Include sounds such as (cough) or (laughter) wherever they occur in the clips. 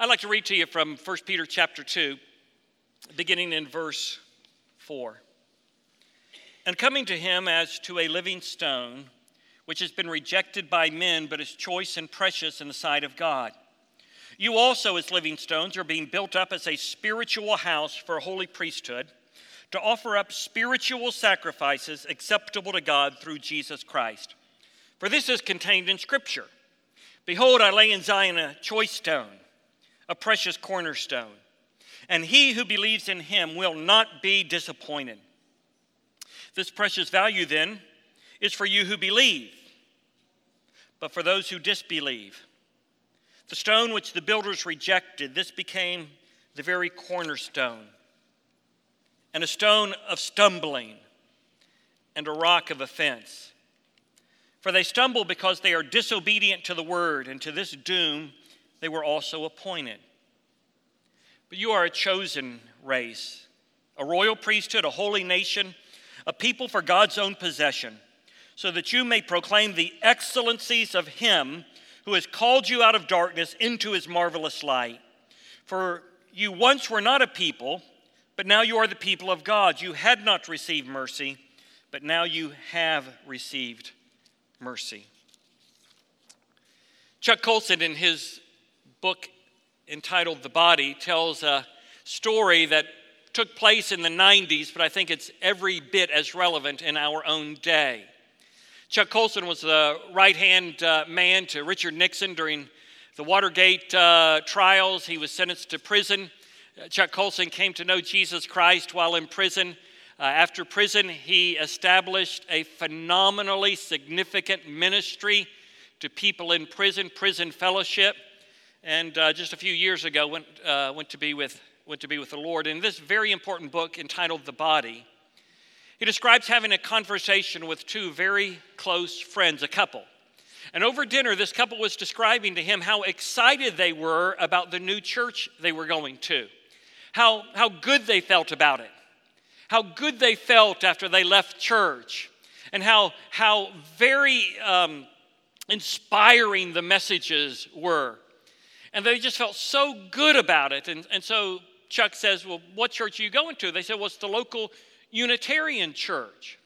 I'd like to read to you from 1 Peter chapter 2, beginning in verse 4. And coming to him as to a living stone, which has been rejected by men, but is choice and precious in the sight of God. You also, as living stones, are being built up as a spiritual house for a holy priesthood to offer up spiritual sacrifices acceptable to God through Jesus Christ. For this is contained in Scripture Behold, I lay in Zion a choice stone a precious cornerstone. And he who believes in him will not be disappointed. This precious value, then, is for you who believe, but for those who disbelieve. The stone which the builders rejected, this became the very cornerstone, and a stone of stumbling, and a rock of offense. For they stumble because they are disobedient to the word, and to this doom they were also appointed. But you are a chosen race, a royal priesthood, a holy nation, a people for God's own possession, so that you may proclaim the excellencies of Him who has called you out of darkness into His marvelous light. For you once were not a people, but now you are the people of God. You had not received mercy, but now you have received mercy. Chuck Colson, in his book entitled The Body tells a story that took place in the 90s, but I think it's every bit as relevant in our own day. Chuck Colson was the right hand uh, man to Richard Nixon during the Watergate uh, trials. He was sentenced to prison. Uh, Chuck Colson came to know Jesus Christ while in prison. Uh, after prison, he established a phenomenally significant ministry to people in prison, prison fellowship and uh, just a few years ago went, uh, went, to be with, went to be with the Lord. In this very important book entitled The Body, he describes having a conversation with two very close friends, a couple. And over dinner, this couple was describing to him how excited they were about the new church they were going to, how, how good they felt about it, how good they felt after they left church, and how, how very um, inspiring the messages were. And they just felt so good about it. And, and so Chuck says, Well, what church are you going to? They said, Well, it's the local Unitarian church.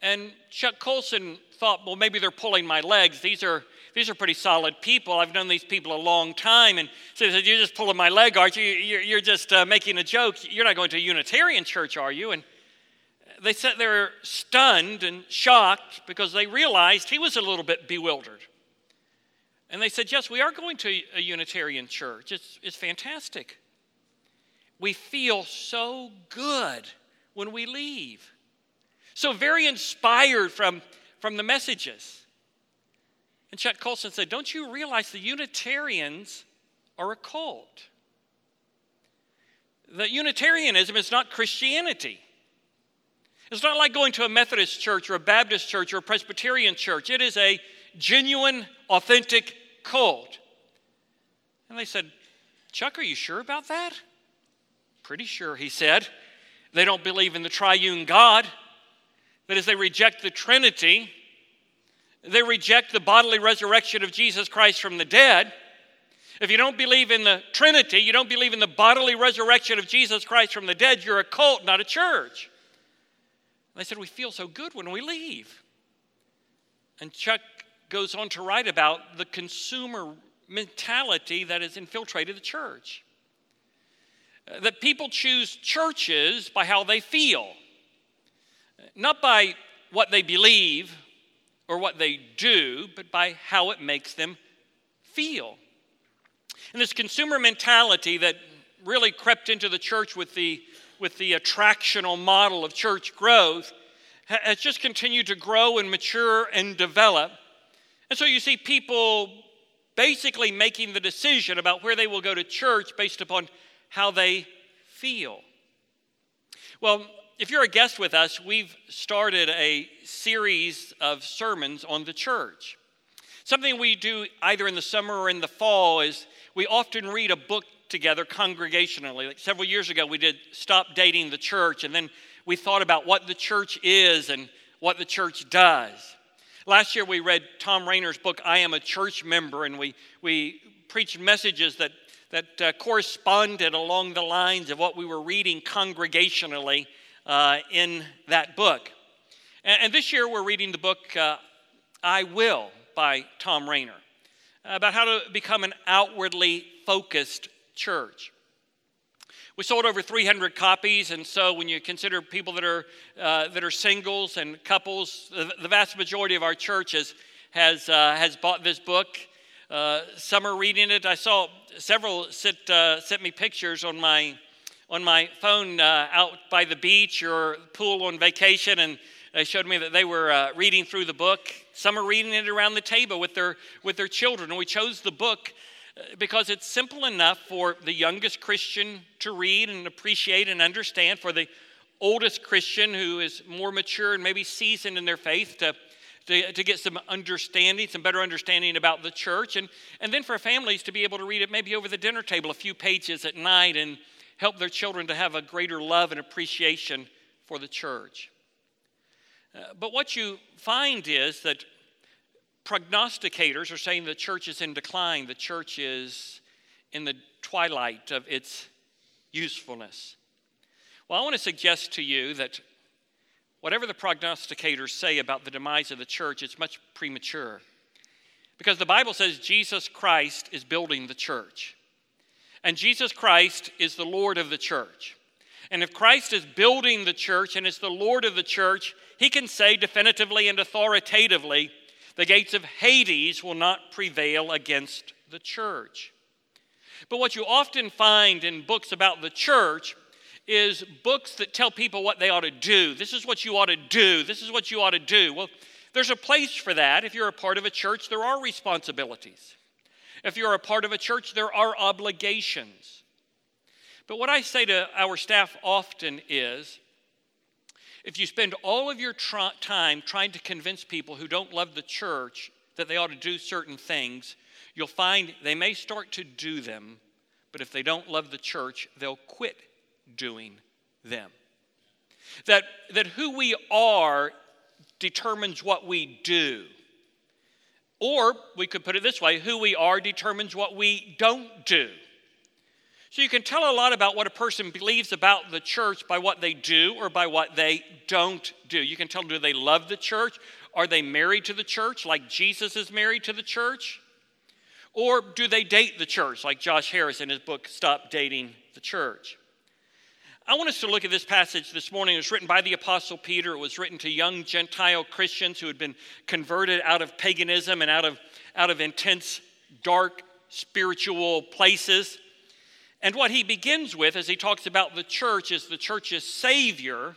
And Chuck Colson thought, Well, maybe they're pulling my legs. These are, these are pretty solid people. I've known these people a long time. And so he said, You're just pulling my leg, aren't you? You're, you're just uh, making a joke. You're not going to a Unitarian church, are you? And they sat there stunned and shocked because they realized he was a little bit bewildered. And they said, Yes, we are going to a Unitarian church. It's, it's fantastic. We feel so good when we leave, so very inspired from, from the messages. And Chuck Colson said, Don't you realize the Unitarians are a cult? That Unitarianism is not Christianity. It's not like going to a Methodist church or a Baptist church or a Presbyterian church. It is a genuine, authentic cult. And they said, Chuck, are you sure about that? Pretty sure, he said. They don't believe in the triune God. That is, they reject the Trinity. They reject the bodily resurrection of Jesus Christ from the dead. If you don't believe in the Trinity, you don't believe in the bodily resurrection of Jesus Christ from the dead, you're a cult, not a church. And they said, We feel so good when we leave. And Chuck goes on to write about the consumer mentality that has infiltrated the church. Uh, that people choose churches by how they feel, not by what they believe or what they do, but by how it makes them feel. And this consumer mentality that really crept into the church with the, with the attractional model of church growth has just continued to grow and mature and develop and so you see people basically making the decision about where they will go to church based upon how they feel. Well, if you're a guest with us, we've started a series of sermons on the church. Something we do either in the summer or in the fall is we often read a book together congregationally. Like several years ago, we did Stop Dating the Church, and then we thought about what the church is and what the church does. Last year we read Tom Rainer's book, I Am a Church Member, and we, we preached messages that, that uh, corresponded along the lines of what we were reading congregationally uh, in that book. And, and, this year we're reading the book uh, I Will by Tom Rainer about how to become an outwardly focused church. We sold over 300 copies, and so when you consider people that are, uh, that are singles and couples, the, vast majority of our churches has, uh, has bought this book. Uh, some are reading it. I saw several sit, uh, sent me pictures on my, on my phone uh, out by the beach or pool on vacation, and they showed me that they were uh, reading through the book. Some are reading it around the table with their, with their children. And we chose the book because it's simple enough for the youngest Christian to read and appreciate and understand, for the oldest Christian who is more mature and maybe seasoned in their faith to, to, to, get some understanding, some better understanding about the church, and, and then for families to be able to read it maybe over the dinner table a few pages at night and help their children to have a greater love and appreciation for the church. Uh, but what you find is that prognosticators are saying the church is in decline, the church is in the twilight of its usefulness. Well, I want to suggest to you that whatever the prognosticators say about the demise of the church, it's much premature. Because the Bible says Jesus Christ is building the church. And Jesus Christ is the Lord of the church. And if Christ is building the church and is the Lord of the church, he can say definitively and authoritatively the gates of Hades will not prevail against the church. But what you often find in books about the church is books that tell people what they ought to do. This is what you ought to do. This is what you ought to do. Well, there's a place for that. If you're a part of a church, there are responsibilities. If you're a part of a church, there are obligations. But what I say to our staff often is if you spend all of your time trying to convince people who don't love the church that they ought to do certain things, you'll find they may start to do them, but if they don't love the church, they'll quit doing them. That, that who we are determines what we do. Or we could put it this way who we are determines what we don't do. So you can tell a lot about what a person believes about the church by what they do or by what they don't do. You can tell do they love the church? Are they married to the church like Jesus is married to the church? Or do they date the church like Josh Harris in his book Stop Dating the Church? I want us to look at this passage this morning. It was written by the Apostle Peter. It was written to young Gentile Christians who had been converted out of paganism and out of, out of intense, dark spiritual places. And what he begins with as he talks about the church is the church's Savior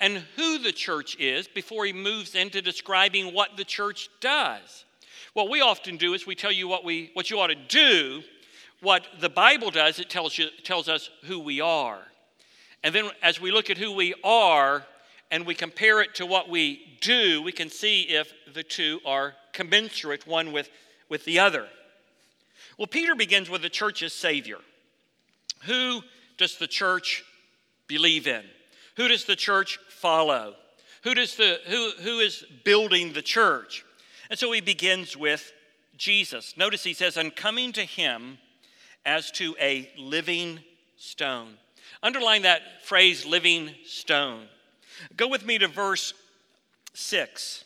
and who the church is before he moves into describing what the church does. What we often do is we tell you what, we, what you ought to do. What the Bible does, it tells, you, tells us who we are. And then as we look at who we are and we compare it to what we do, we can see if the two are commensurate one with, with the other. Well, Peter begins with the church's Savior. Who does the church believe in? Who does the church follow? Who, does the, who, who is building the church? And so he begins with Jesus. Notice he says, "I'm coming to him as to a living stone. Underline that phrase, living stone. Go with me to verse 6.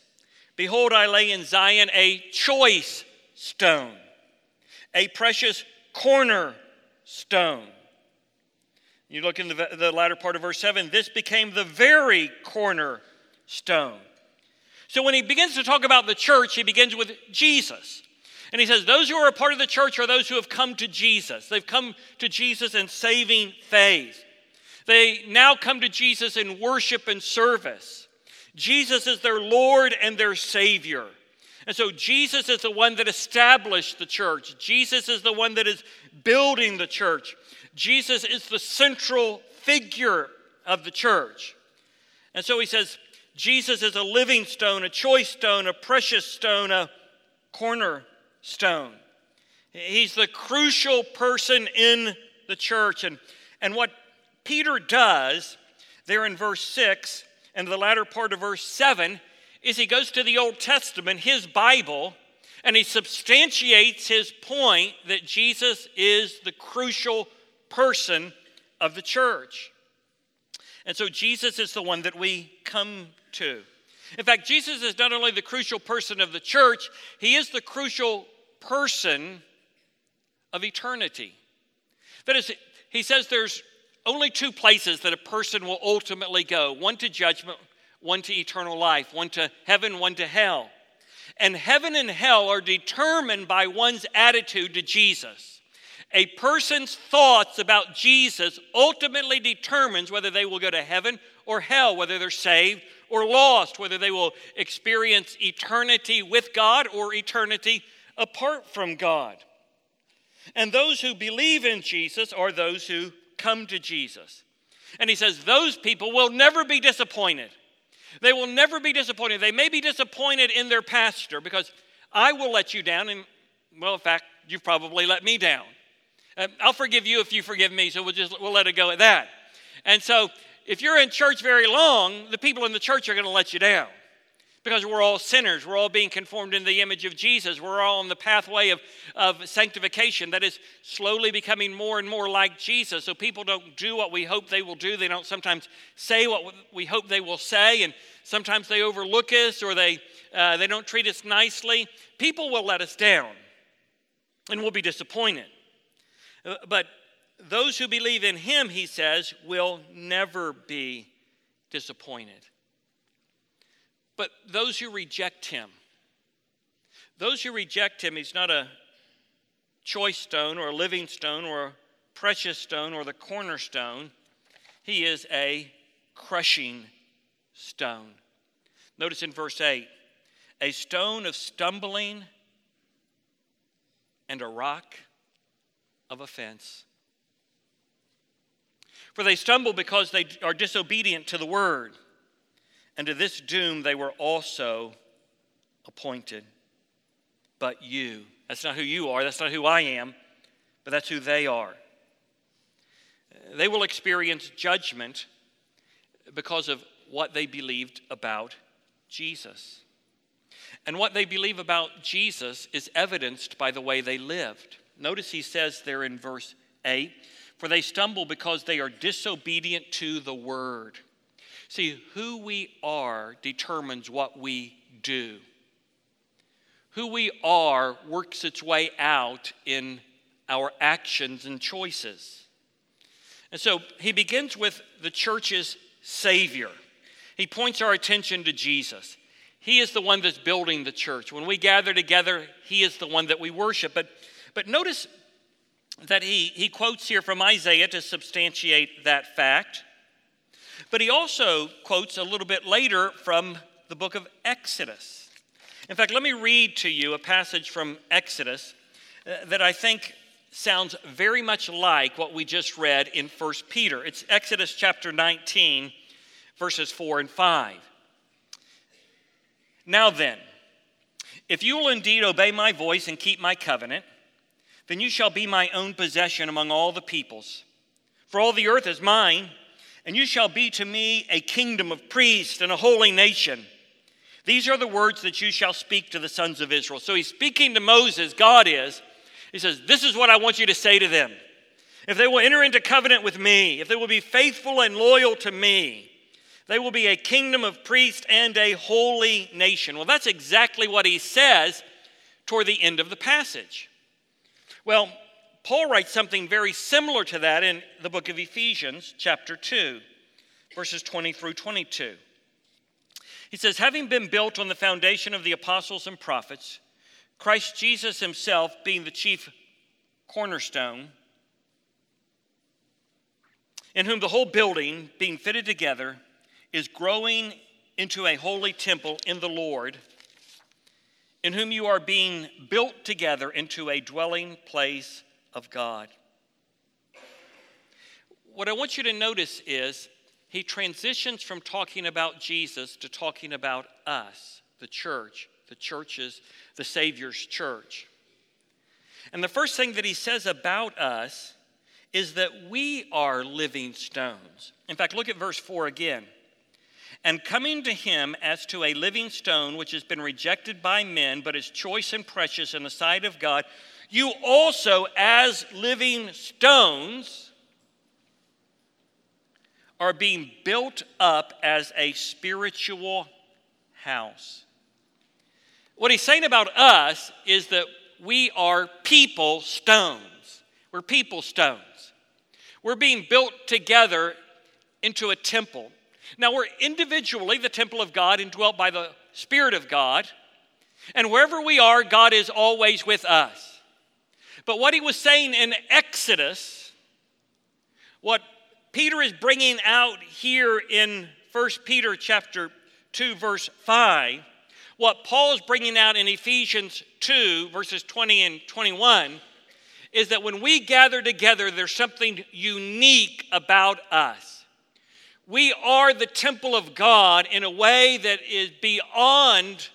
Behold, I lay in Zion a choice stone, a precious cornerstone you look in the, the latter part of verse 7 this became the very cornerstone. So when he begins to talk about the church, he begins with Jesus. And he says, Those who are a part of the church are those who have come to Jesus. They've come to Jesus in saving faith. They now come to Jesus in worship and service. Jesus is their Lord and their Savior. And so Jesus is the one that established the church. Jesus is the one that is building the church. Jesus is the central figure of the church. And so he says, Jesus is a living stone, a choice stone, a precious stone, a cornerstone. He's the crucial person in the church. And, and what Peter does there in verse 6 and the latter part of verse 7 is he goes to the Old Testament, his Bible, And he substantiates his point that Jesus is the crucial person of the church. And so Jesus is the one that we come to. In fact, Jesus is not only the crucial person of the church, he is the crucial person of eternity. That is, he says there's only two places that a person will ultimately go one to judgment, one to eternal life, one to heaven, one to hell. And heaven and hell are determined by one's attitude to Jesus. A person's thoughts about Jesus ultimately determines whether they will go to heaven or hell, whether they're saved or lost, whether they will experience eternity with God or eternity apart from God. And those who believe in Jesus are those who come to Jesus. And he says, those people will never be disappointed. They will never be disappointed. They may be disappointed in their pastor because I will let you down. And, well, in fact, you've probably let me down. Uh, I'll forgive you if you forgive me, so we'll just we'll let it go at that. And so, if you're in church very long, the people in the church are going to let you down because we're all sinners. We're all being conformed in the image of Jesus. We're all on the pathway of, of sanctification that is slowly becoming more and more like Jesus. So people don't do what we hope they will do. They don't sometimes say what we hope they will say, and sometimes they overlook us or they, uh, they don't treat us nicely. People will let us down, and we'll be disappointed. Uh, but those who believe in him, he says, will never be disappointed. But those who reject him, those who reject him, he's not a choice stone or a living stone or a precious stone or the cornerstone. He is a crushing stone. Notice in verse 8 a stone of stumbling and a rock of offense. For they stumble because they are disobedient to the word and to this doom they were also appointed. But you, that's not who you are, that's not who I am, but that's who they are. They will experience judgment because of what they believed about Jesus. And what they believe about Jesus is evidenced by the way they lived. Notice he says there in verse 8 For they stumble because they are disobedient to the word. See, who we are determines what we do. Who we are works its way out in our actions and choices. And so he begins with the church's Savior. He points our attention to Jesus. He is the one that's building the church. When we gather together, He is the one that we worship. But, but notice that he, he quotes here from Isaiah to substantiate that fact. But he also quotes a little bit later from the book of Exodus. In fact, let me read to you a passage from Exodus uh, that I think sounds very much like what we just read in 1 Peter. It's Exodus chapter 19, verses 4 and 5. Now then, if you will indeed obey my voice and keep my covenant, then you shall be my own possession among all the peoples. For all the earth is mine and you shall be to me a kingdom of priests and a holy nation. These are the words that you shall speak to the sons of Israel. So he's speaking to Moses, God is. He says, This is what I want you to say to them. If they will enter into covenant with me, if they will be faithful and loyal to me, they will be a kingdom of priests and a holy nation. Well, that's exactly what he says toward the end of the passage. Well, Paul writes something very similar to that in the book of Ephesians, chapter 2, verses 20 through 22. He says, Having been built on the foundation of the apostles and prophets, Christ Jesus himself being the chief cornerstone, in whom the whole building, being fitted together, is growing into a holy temple in the Lord, in whom you are being built together into a dwelling place of God. What I want you to notice is he transitions from talking about Jesus to talking about us, the church, the churches, the Savior's church. And the first thing that he says about us is that we are living stones. In fact, look at verse 4 again. And coming to him as to a living stone which has been rejected by men, but is choice and precious in the sight of God, you also, as living stones, are being built up as a spiritual house. What he's saying about us is that we are people stones. We're people stones. We're being built together into a temple. Now, we're individually the temple of God indwelt by the Spirit of God. And wherever we are, God is always with us. But what he was saying in Exodus, what Peter is bringing out here in 1 Peter chapter 2 verse 5, what Paul is bringing out in Ephesians 2 verses 20 and 21 is that when we gather together there's something unique about us. We are the temple of God in a way that is beyond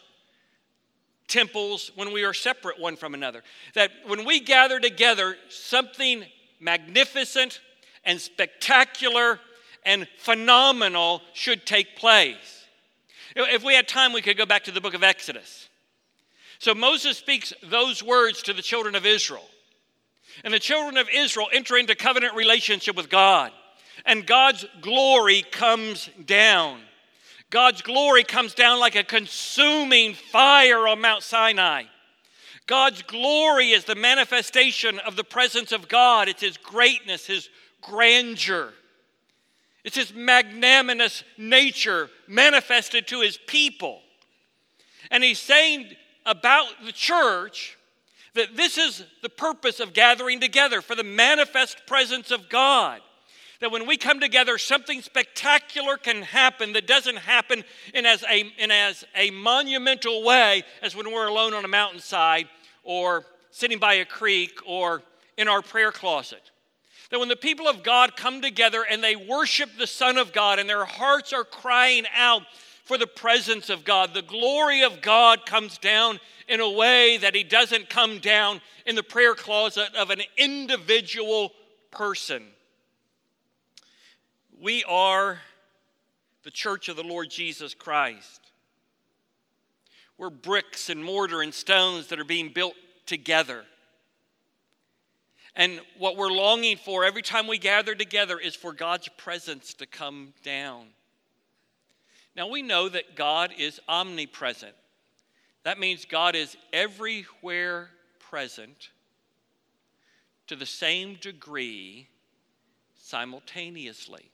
temples when we are separate one from another. That when we gather together, something magnificent and spectacular and phenomenal should take place. If we had time, we could go back to the book of Exodus. So Moses speaks those words to the children of Israel. And the children of Israel enter into covenant relationship with God and God's glory comes down. God's glory comes down like a consuming fire on Mount Sinai. God's glory is the manifestation of the presence of God. It's His greatness, His grandeur. It's His magnanimous nature manifested to His people. And He's saying about the church that this is the purpose of gathering together for the manifest presence of God that when we come together, something spectacular can happen that doesn't happen in as a, in as a monumental way as when we're alone on a mountainside or sitting by a creek or in our prayer closet. That when the people of God come together and they worship the Son of God and their hearts are crying out for the presence of God, the glory of God comes down in a way that He doesn't come down in the prayer closet of an individual person. We are the church of the Lord Jesus Christ. We're bricks and mortar and stones that are being built together. And what we're longing for every time we gather together is for God's presence to come down. Now, we know that God is omnipresent. That means God is everywhere present to the same degree simultaneously.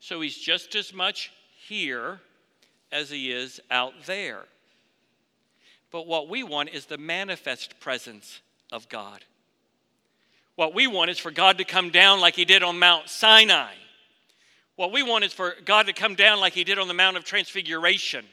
So he's just as much here as he is out there. But what we want is the manifest presence of God. What we want is for God to come down like he did on Mount Sinai. What we want is for God to come down like he did on the Mount of Transfiguration.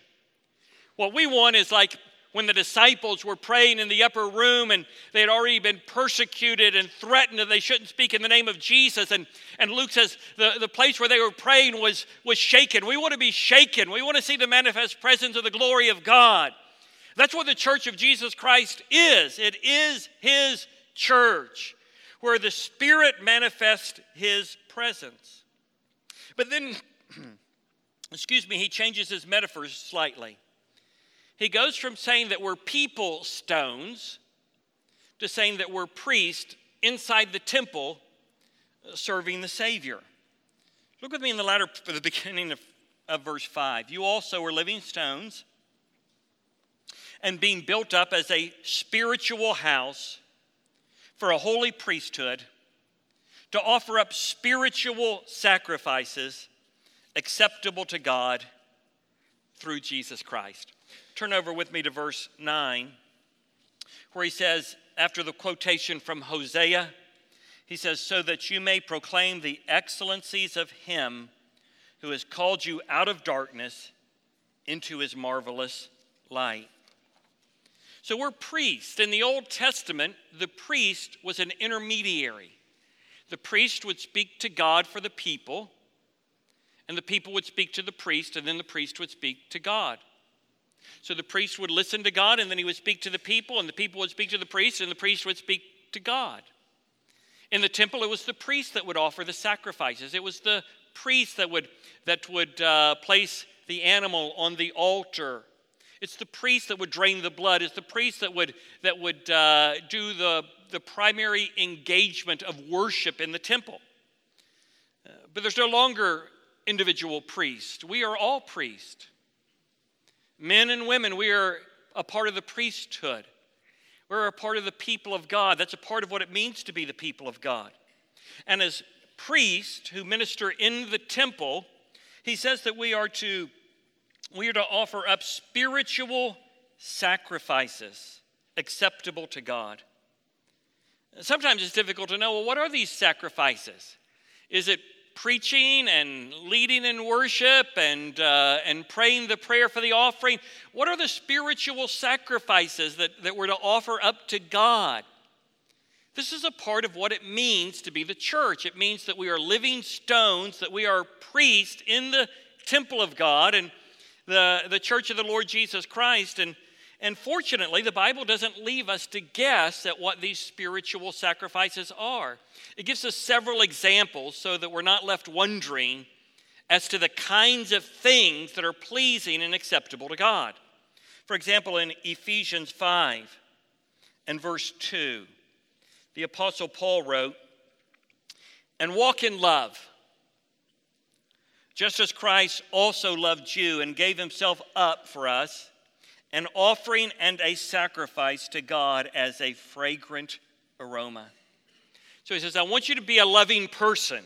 What we want is like when the disciples were praying in the upper room and they had already been persecuted and threatened that they shouldn't speak in the name of Jesus. And, and Luke says the, the place where they were praying was, was shaken. We want to be shaken. We want to see the manifest presence of the glory of God. That's what the church of Jesus Christ is. It is his church where the Spirit manifests his presence. But then, (clears throat) excuse me, he changes his metaphors slightly. He goes from saying that we're people stones to saying that we're priests inside the temple uh, serving the Savior. Look with me in the latter, (laughs) the beginning of, of verse 5. You also are living stones and being built up as a spiritual house for a holy priesthood to offer up spiritual sacrifices acceptable to God through Jesus Christ. Turn over with me to verse 9, where he says, after the quotation from Hosea, he says, So that you may proclaim the excellencies of him who has called you out of darkness into his marvelous light. So we're priests. In the Old Testament, the priest was an intermediary. The priest would speak to God for the people, and the people would speak to the priest, and then the priest would speak to God. So the priest would listen to God, and then he would speak to the people, and the people would speak to the priest, and the priest would speak to God. In the temple, it was the priest that would offer the sacrifices. It was the priest that would, that would uh, place the animal on the altar. It's the priest that would drain the blood. It's the priest that would, that would uh, do the, the primary engagement of worship in the temple. Uh, but there's no longer individual priest. We are all priests. Men and women, we are a part of the priesthood. We're a part of the people of God. That's a part of what it means to be the people of God. And as priests who minister in the temple, he says that we are to we are to offer up spiritual sacrifices acceptable to God. Sometimes it's difficult to know well, what are these sacrifices? Is it preaching and leading in worship and, uh, and praying the prayer for the offering? What are the spiritual sacrifices that, that we're to offer up to God? This is a part of what it means to be the church. It means that we are living stones, that we are priests in the temple of God and the, the church of the Lord Jesus Christ. And, and fortunately, the Bible doesn't leave us to guess at what these spiritual sacrifices are. It gives us several examples so that we're not left wondering as to the kinds of things that are pleasing and acceptable to God. For example, in Ephesians 5 and verse 2, the Apostle Paul wrote, And walk in love, just as Christ also loved you and gave himself up for us, an offering and a sacrifice to God as a fragrant aroma. So he says, I want you to be a loving person.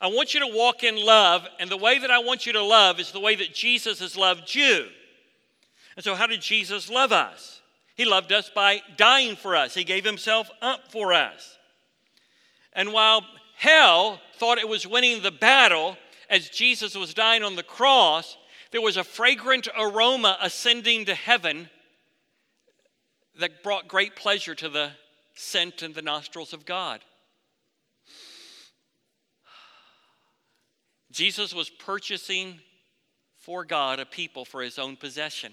I want you to walk in love, and the way that I want you to love is the way that Jesus has loved you. And so, how did Jesus love us? He loved us by dying for us, He gave Himself up for us. And while hell thought it was winning the battle as Jesus was dying on the cross, there was a fragrant aroma ascending to heaven that brought great pleasure to the scent in the nostrils of God. Jesus was purchasing for God a people for his own possession.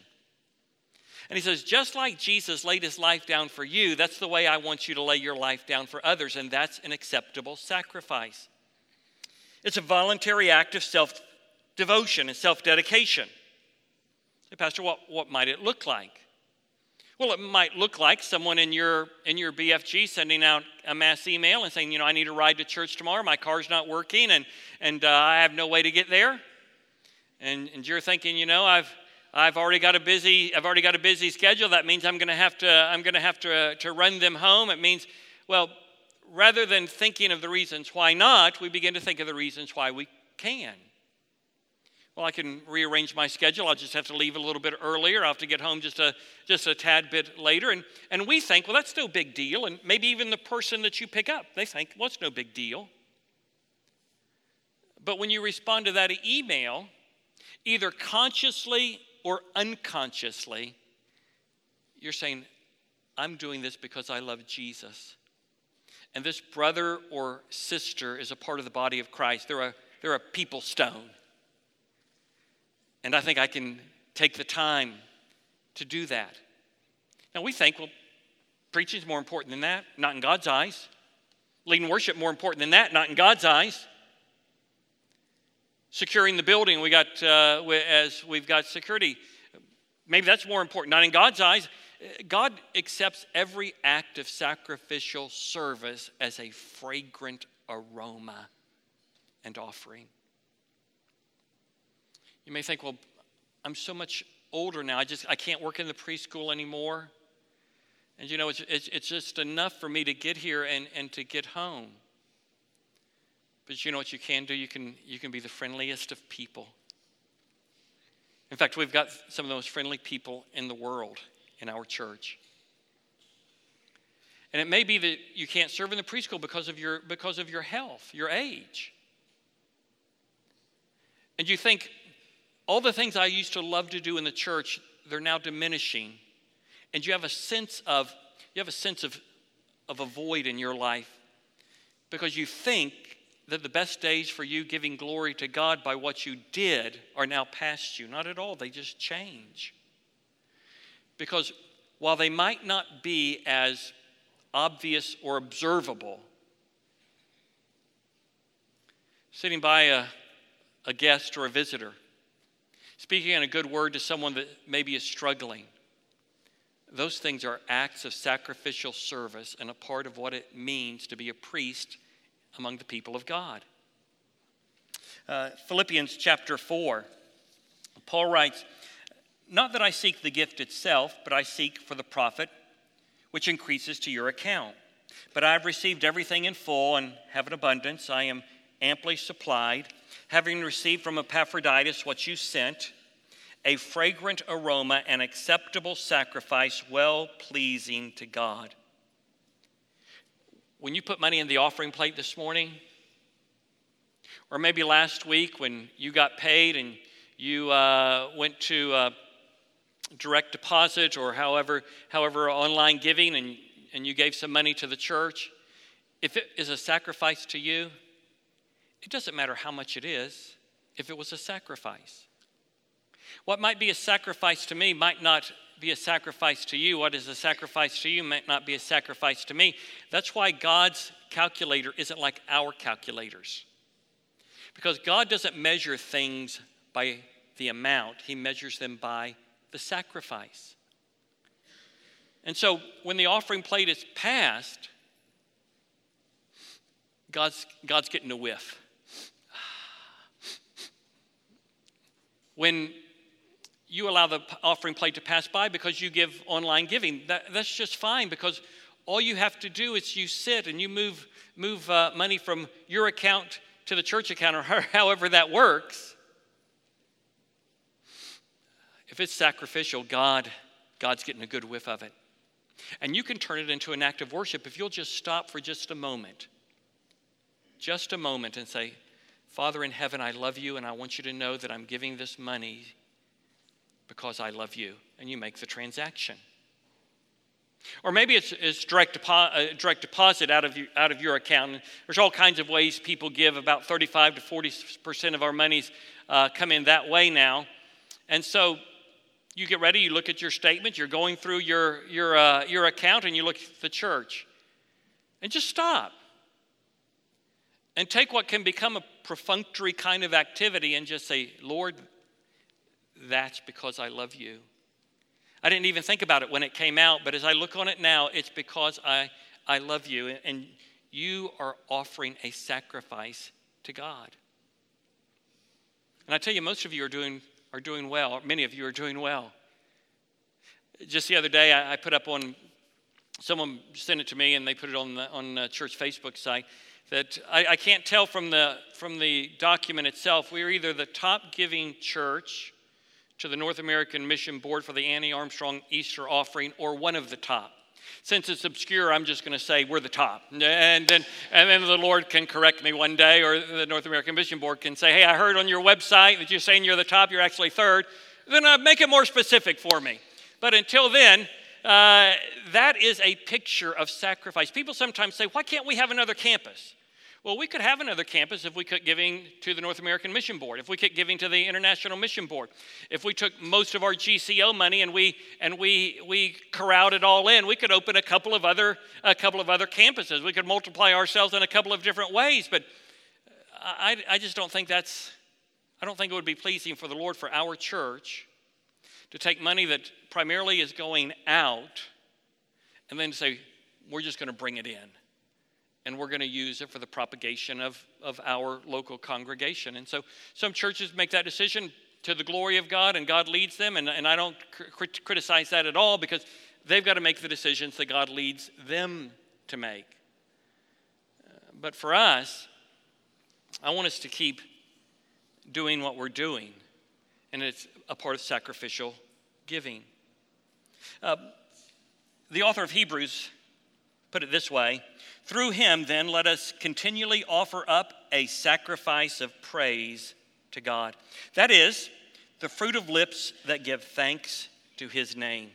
And he says, just like Jesus laid his life down for you, that's the way I want you to lay your life down for others, and that's an acceptable sacrifice. It's a voluntary act of self devotion and self dedication. Hey, Pastor, what, what might it look like? Well, it might look like someone in your in your BFG sending out a mass email and saying, you know, I need a ride to church tomorrow. My car's not working, and and uh, I have no way to get there. And and you're thinking, you know, I've I've already got a busy I've already got a busy schedule. That means I'm going to have to I'm going to have to to run them home. It means, well, rather than thinking of the reasons why not, we begin to think of the reasons why we can. Well, I can rearrange my schedule. I'll just have to leave a little bit earlier. I'll have to get home just a, just a tad bit later. And, and we think, well, that's no big deal. And maybe even the person that you pick up, they think, well, it's no big deal. But when you respond to that email, either consciously or unconsciously, you're saying, I'm doing this because I love Jesus. And this brother or sister is a part of the body of Christ. They're a, they're a people stone. And I think I can take the time to do that. Now, we think, well, preaching is more important than that. Not in God's eyes. Leading worship more important than that. Not in God's eyes. Securing the building, we got uh, as we've got security. Maybe that's more important. Not in God's eyes. God accepts every act of sacrificial service as a fragrant aroma and offering. You may think, well, I'm so much older now. I just I can't work in the preschool anymore. And you know, it's, it's, it's just enough for me to get here and, and to get home. But you know what you can do? You can, you can be the friendliest of people. In fact, we've got some of the most friendly people in the world in our church. And it may be that you can't serve in the preschool because of your, because of your health, your age. And you think, all the things I used to love to do in the church, they're now diminishing. And you have a sense of, you have a sense of, of a void in your life because you think that the best days for you giving glory to God by what you did are now past you. Not at all, they just change. Because while they might not be as obvious or observable, sitting by a, a guest or a visitor, speaking in a good word to someone that maybe is struggling. Those things are acts of sacrificial service and a part of what it means to be a priest among the people of God. Uh, Philippians chapter 4, Paul writes, Not that I seek the gift itself, but I seek for the profit which increases to your account. But I have received everything in full and have an abundance. I am amply supplied, having received from Epaphroditus what you sent a fragrant aroma, an acceptable sacrifice, well pleasing to God. When you put money in the offering plate this morning, or maybe last week when you got paid and you uh, went to uh, direct deposit or however, however online giving and, and you gave some money to the church, if it is a sacrifice to you, it doesn't matter how much it is if it was a sacrifice. What might be a sacrifice to me might not be a sacrifice to you. What is a sacrifice to you might not be a sacrifice to me. That's why God's calculator isn't like our calculators. Because God doesn't measure things by the amount, He measures them by the sacrifice. And so when the offering plate is passed, God's, God's getting a whiff. (sighs) When you allow the offering plate to pass by because you give online giving, that, that's just fine because all you have to do is you sit and you move, move uh, money from your account to the church account or (laughs) however that works. If it's sacrificial, God, God's getting a good whiff of it. And you can turn it into an act of worship if you'll just stop for just a moment. Just a moment and say, Father in heaven, I love you, and I want you to know that I'm giving this money because I love you. And you make the transaction. Or maybe it's, it's direct, depo- uh, direct deposit out of, out of your account. There's all kinds of ways people give. About 35 to 40% of our monies uh, come in that way now. And so you get ready, you look at your statement, you're going through your, your, uh, your account, and you look at the church. And just stop. And take what can become a perfunctory kind of activity and just say, Lord, that's because I love you. I didn't even think about it when it came out, but as I look on it now, it's because I, I love you. And you are offering a sacrifice to God. And I tell you, most of you are doing are doing well. Many of you are doing well. Just the other day, I, I put up on, someone sent it to me and they put it on the on the church Facebook site that I, I can't tell from the, from the document itself. We're either the top giving church to the North American Mission Board for the Annie Armstrong Easter offering or one of the top. Since it's obscure, I'm just going to say we're the top. And then, and then the Lord can correct me one day, or the North American Mission Board can say, Hey, I heard on your website that you're saying you're the top, you're actually third. Then uh, make it more specific for me. But until then, uh, that is a picture of sacrifice. People sometimes say, Why can't we have another campus? Well, we could have another campus if we quit giving to the North American Mission Board, if we quit giving to the International Mission Board, if we took most of our GCO money and we and we we corralled it all in, we could open a couple of other a couple of other campuses. We could multiply ourselves in a couple of different ways, but I, I just don't think that's I don't think it would be pleasing for the Lord for our church to take money that primarily is going out and then say, we're just going to bring it in and we're going to use it for the propagation of, of our local congregation. And so some churches make that decision to the glory of God, and God leads them. And, and I don't cr- criticize that at all because they've got to make the decisions that God leads them to make. Uh, but for us, I want us to keep doing what we're doing, and it's a part of sacrificial giving. Uh, the author of Hebrews put it this way Through him, then, let us continually offer up a sacrifice of praise to God. That is, the fruit of lips that give thanks to his name.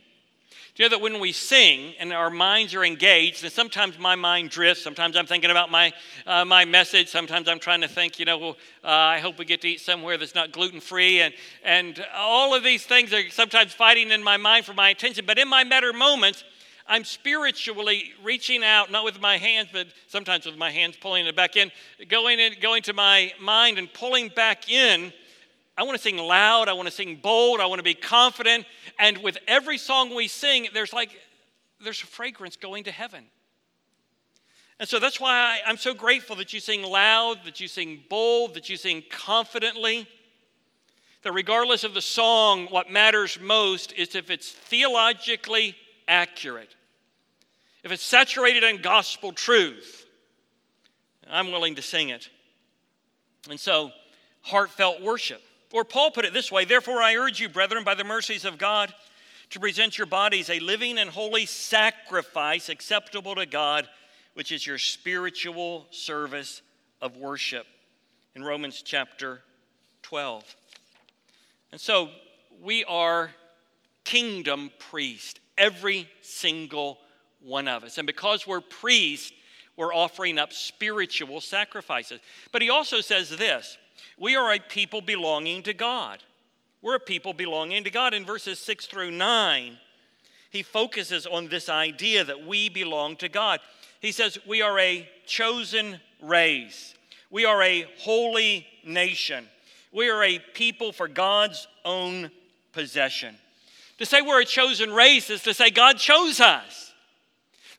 Do you know that when we sing and our minds are engaged, and sometimes my mind drifts, sometimes I'm thinking about my, uh, my message, sometimes I'm trying to think, you know, uh, I hope we get to eat somewhere that's not gluten free, and, and all of these things are sometimes fighting in my mind for my attention. But in my better moments, I'm spiritually reaching out, not with my hands, but sometimes with my hands pulling it back in, going in, going to my mind and pulling back in. I want to sing loud, I want to sing bold, I want to be confident. And with every song we sing, there's like there's a fragrance going to heaven. And so that's why I, am so grateful that you sing loud, that you sing bold, that you sing confidently. That regardless of the song, what matters most is if it's theologically accurate, if it's saturated in gospel truth. I'm willing to sing it. And so, heartfelt worship. Or Paul put it this way Therefore, I urge you, brethren, by the mercies of God, to present your bodies a living and holy sacrifice acceptable to God, which is your spiritual service of worship. In Romans chapter 12. And so we are kingdom priests, every single one of us. And because we're priests, we're offering up spiritual sacrifices. But he also says this we are a people belonging to God. We're a people belonging to God. In verses 6 through 9, he focuses on this idea that we belong to God. He says, We are a chosen race, we are a holy nation, we are a people for God's own possession. To say we're a chosen race is to say God chose us.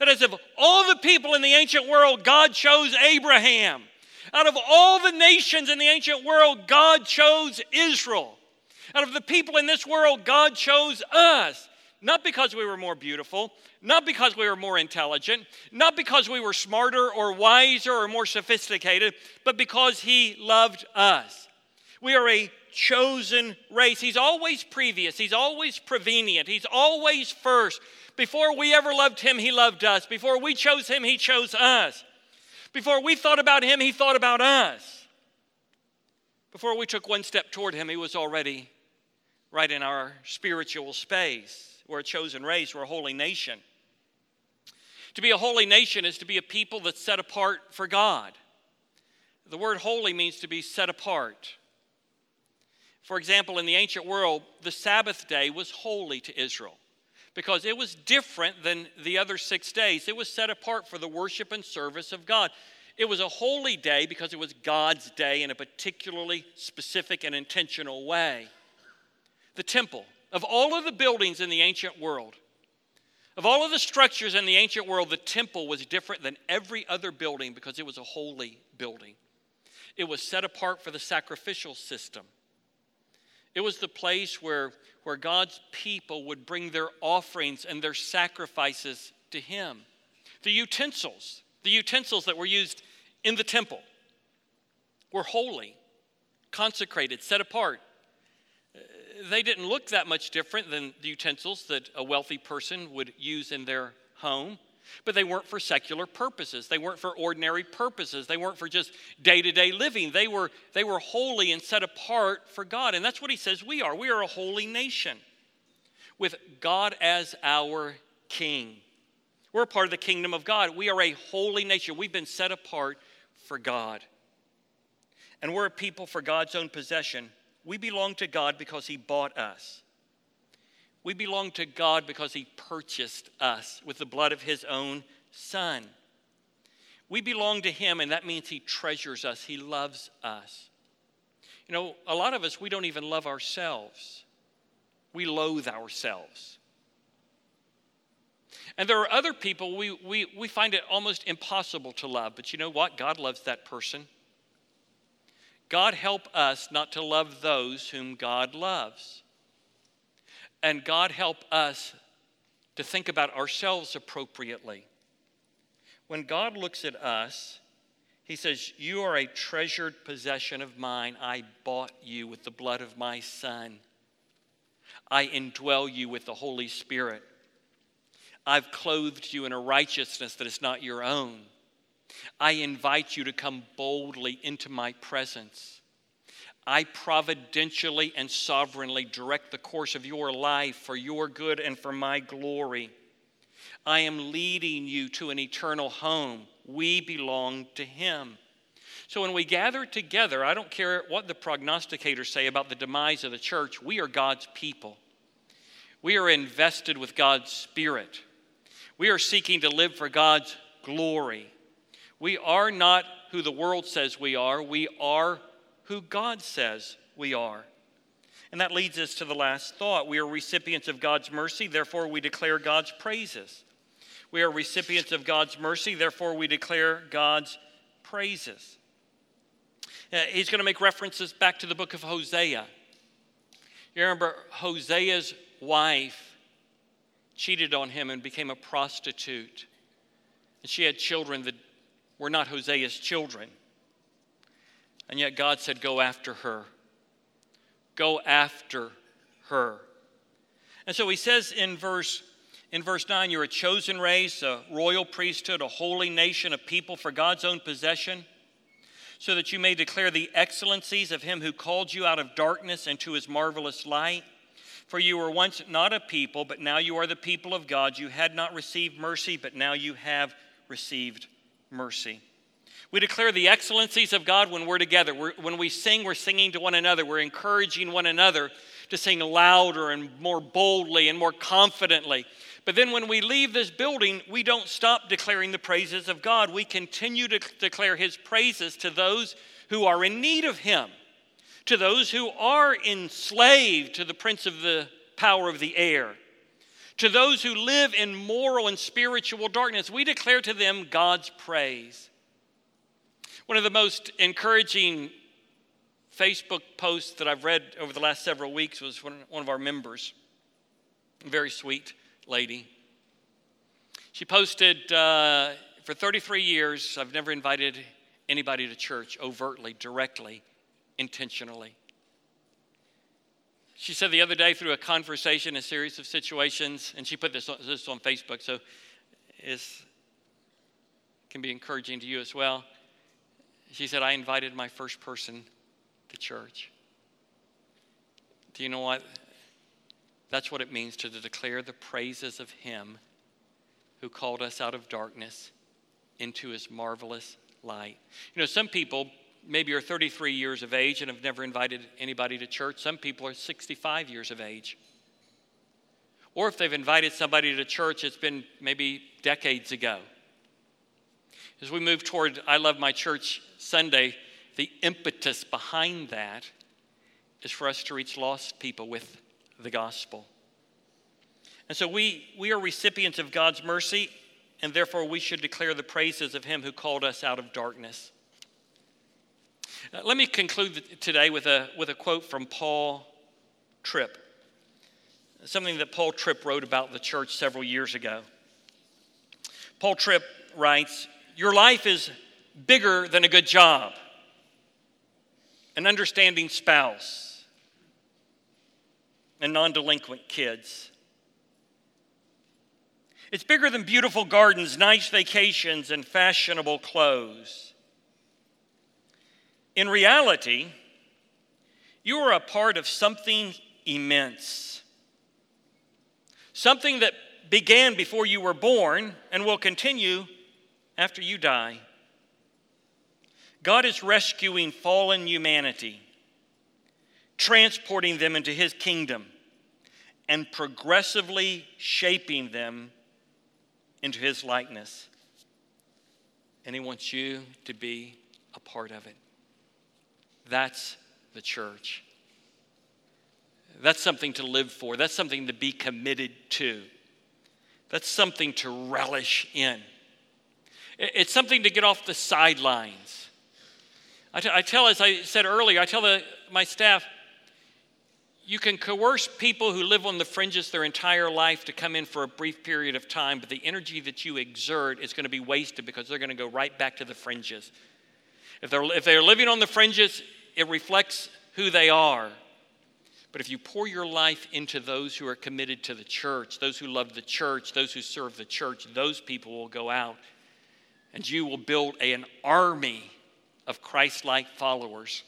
Is, of all the people in the ancient world, God chose Abraham. Out of all the nations in the ancient world, God chose Israel. Out of the people in this world, God chose us. Not because we were more beautiful, not because we were more intelligent, not because we were smarter or wiser or more sophisticated, but because He loved us. We are a chosen race. He's always previous, He's always prevenient, He's always first. Before we ever loved Him, He loved us. Before we chose Him, He chose us. Before we thought about Him, He thought about us. Before we took one step toward Him, He was already right in our spiritual space. We're a chosen race, we're a holy nation. To be a holy nation is to be a people that's set apart for God. The word holy means to be set apart. For example, in the ancient world, the Sabbath day was holy to Israel because it was different than the other six days. It was set apart for the worship and service of God. It was a holy day because it was God's day in a particularly specific and intentional way. The temple, of all of the buildings in the ancient world, of all of the structures in the ancient world, the temple was different than every other building because it was a holy building. It was set apart for the sacrificial system. It was the place where, where God's people would bring their offerings and their sacrifices to Him. The utensils, the utensils that were used in the temple, were holy, consecrated, set apart. They didn't look that much different than the utensils that a wealthy person would use in their home. But they weren't for secular purposes. They weren't for ordinary purposes. They weren't for just day to day living. They were, they were holy and set apart for God. And that's what he says we are. We are a holy nation with God as our king. We're a part of the kingdom of God. We are a holy nation. We've been set apart for God. And we're a people for God's own possession. We belong to God because he bought us. We belong to God because He purchased us with the blood of His own Son. We belong to Him, and that means He treasures us, He loves us. You know, a lot of us, we don't even love ourselves, we loathe ourselves. And there are other people we, we, we find it almost impossible to love, but you know what? God loves that person. God help us not to love those whom God loves. And God help us to think about ourselves appropriately. When God looks at us, He says, You are a treasured possession of mine. I bought you with the blood of my Son. I indwell you with the Holy Spirit. I've clothed you in a righteousness that is not your own. I invite you to come boldly into my presence. I providentially and sovereignly direct the course of your life for your good and for my glory. I am leading you to an eternal home. We belong to Him. So when we gather together, I don't care what the prognosticators say about the demise of the church, we are God's people. We are invested with God's Spirit. We are seeking to live for God's glory. We are not who the world says we are, we are who God says we are. And that leads us to the last thought. We are recipients of God's mercy, therefore, we declare God's praises. We are recipients of God's mercy, therefore, we declare God's praises. Uh, he's going to make references back to the book of Hosea. You remember Hosea's wife cheated on him and became a prostitute. And she had children that were not Hosea's children. And yet God said, Go after her. Go after her. And so he says in verse in verse 9, you're a chosen race, a royal priesthood, a holy nation, a people for God's own possession, so that you may declare the excellencies of him who called you out of darkness into his marvelous light. For you were once not a people, but now you are the people of God. You had not received mercy, but now you have received mercy. We declare the excellencies of God when we're together. We're, when we sing, we're singing to one another. We're encouraging one another to sing louder and more boldly and more confidently. But then when we leave this building, we don't stop declaring the praises of God. We continue to declare His praises to those who are in need of Him, to those who are enslaved to the prince of the power of the air, to those who live in moral and spiritual darkness. We declare to them God's praise. One of the most encouraging Facebook posts that I've read over the last several weeks was one, of our members, a very sweet lady. She posted, uh, For 33 years, I've never invited anybody to church overtly, directly, intentionally. She said the other day through a conversation, a series of situations, and she put this on, this on Facebook, so it can be encouraging to you as well. She said, I invited my first person to church. Do you know what? That's what it means to declare the praises of Him who called us out of darkness into His marvelous light. You know, some people maybe are 33 years of age and have never invited anybody to church. Some people are 65 years of age. Or if they've invited somebody to church, it's been maybe decades ago. As we move toward I Love My Church Sunday, the impetus behind that is for us to reach lost people with the gospel. And so we, we are recipients of God's mercy, and therefore we should declare the praises of Him who called us out of darkness. Uh, let me conclude today with a, with a quote from Paul Tripp, something that Paul Tripp wrote about the church several years ago. Paul Tripp writes Your life is bigger than a good job, an understanding spouse, and non delinquent kids. It's bigger than beautiful gardens, nice vacations, and fashionable clothes. In reality, you are a part of something immense, something that began before you were born and will continue after you die. God is rescuing fallen humanity, transporting them into his kingdom, and progressively shaping them into his likeness. And he wants you to be a part of it. That's the church. That's something to live for. That's something to be committed to. That's something to relish in. It's something to get off the sidelines. I, t- I tell, as I said earlier, I tell the, my staff, you can coerce people who live on the fringes their entire life to come in for a brief period of time, but the energy that you exert is going to be wasted because they're going to go right back to the fringes. If they're, if they're living on the fringes, it reflects who they are. But if you pour your life into those who are committed to the church, those who love the church, those who serve the church, those people will go out and you will build an army of Christ like followers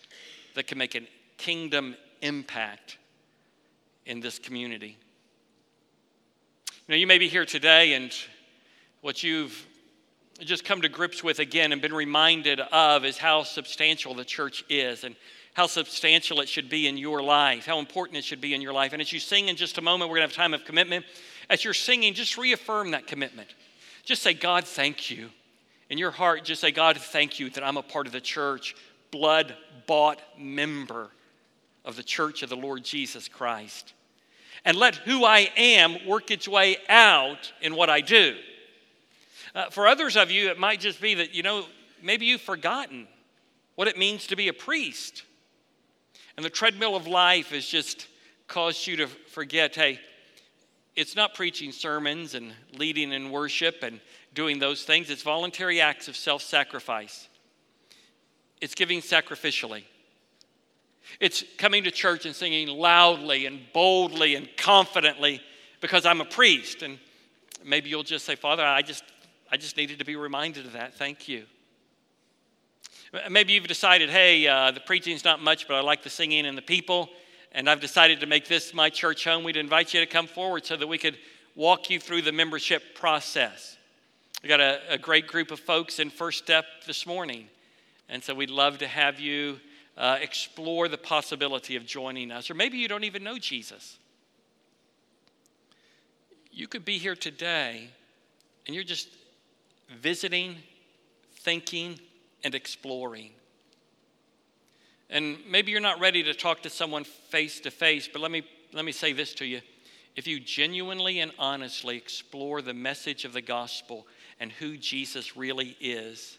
that can make a kingdom impact in this community. Know, you may be here today and what you've just come to grips with again and been reminded of is how substantial the church is and how substantial it should be in your life, how important it should be in your life. And as you sing in just a moment, we're going to have time of commitment. as you're singing, just reaffirm that commitment. Just say, God, thank you. In your heart, just say, God, thank you that I'm a part of the church, blood bought member of the church of the Lord Jesus Christ. And let who I am work its way out in what I do. Uh, for others of you, it might just be that, you know, maybe you've forgotten what it means to be a priest. And the treadmill of life has just caused you to forget hey, it's not preaching sermons and leading in worship and doing those things, it's voluntary acts of self sacrifice. It's giving sacrificially. It's coming to church and singing loudly and boldly and confidently because I'm a priest. And maybe you'll just say, Father, I just, I just needed to be reminded of that. Thank you. Maybe you've decided, hey, uh, the preaching's not much, but I like the singing and the people, and I've decided to make this my church home. We'd invite you to come forward so that we could walk you through the membership process. We got a, a great group of folks in First Step this morning, and so we'd love to have you uh, explore the possibility of joining us. Or maybe you don't even know Jesus. You could be here today and you're just visiting, thinking, and exploring. And maybe you're not ready to talk to someone face to face, but let me, let me say this to you. If you genuinely and honestly explore the message of the gospel and who Jesus really is,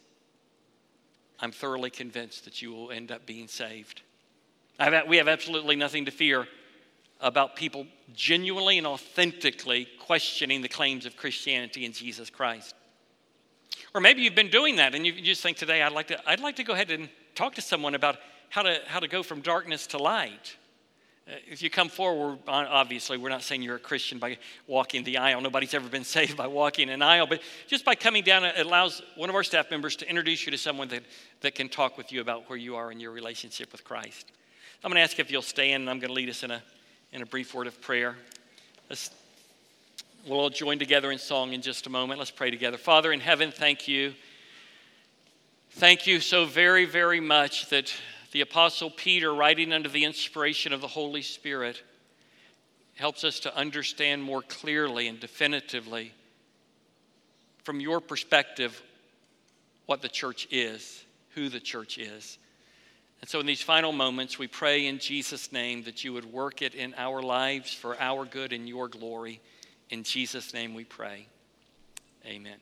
I'm thoroughly convinced that you will end up being saved. Have, we have absolutely nothing to fear about people genuinely and authentically questioning the claims of Christianity and Jesus Christ. Or maybe you've been doing that and you just think today, I'd like to, I'd like to go ahead and talk to someone about how to, how to go from darkness to light. Uh, if you come forward, obviously, we're not saying you're a Christian by walking the aisle. Nobody's ever been (laughs) saved by walking an aisle, but just by coming down, it allows one of our staff members to introduce you to someone that, that can talk with you about where you are in your relationship with Christ. I'm going to ask if you'll stand, and I'm going to lead us in a, in a brief word of prayer. Let's We'll all join together in song in just a moment. Let's pray together. Father in heaven, thank you. Thank you so very, very much that the Apostle Peter, writing under the inspiration of the Holy Spirit, helps us to understand more clearly and definitively from your perspective what the church is, who the church is. And so, in these final moments, we pray in Jesus' name that you would work it in our lives for our good and your glory. In Jesus' name we pray. Amen.